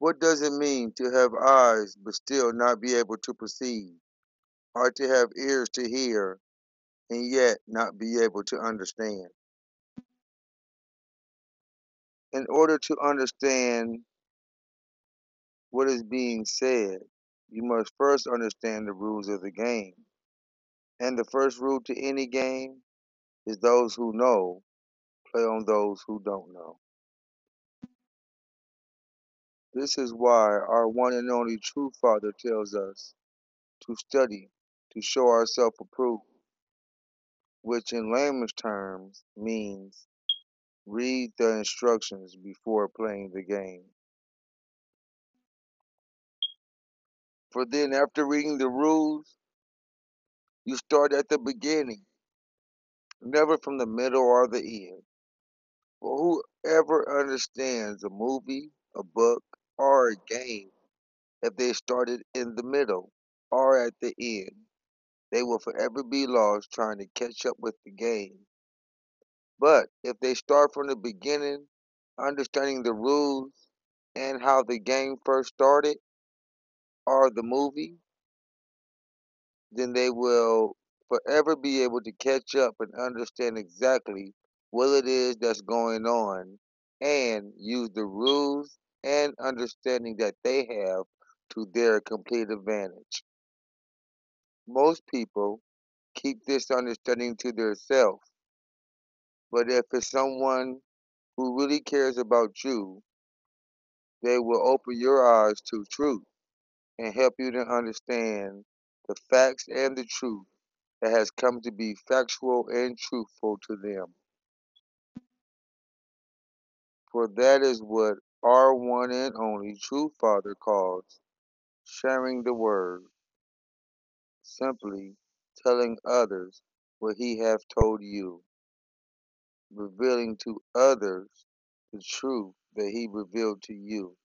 What does it mean to have eyes but still not be able to perceive, or to have ears to hear and yet not be able to understand? In order to understand what is being said, you must first understand the rules of the game. And the first rule to any game is those who know play on those who don't know. This is why our one and only true Father tells us to study, to show ourselves approved, which in layman's terms means read the instructions before playing the game. For then, after reading the rules, you start at the beginning, never from the middle or the end. For whoever understands a movie, a book, a game, if they started in the middle or at the end, they will forever be lost trying to catch up with the game. But if they start from the beginning, understanding the rules and how the game first started, or the movie, then they will forever be able to catch up and understand exactly what it is that's going on and use the rules and understanding that they have to their complete advantage. Most people keep this understanding to themselves, but if it's someone who really cares about you, they will open your eyes to truth and help you to understand the facts and the truth that has come to be factual and truthful to them. For that is what our one and only true Father calls sharing the word, simply telling others what he hath told you, revealing to others the truth that he revealed to you.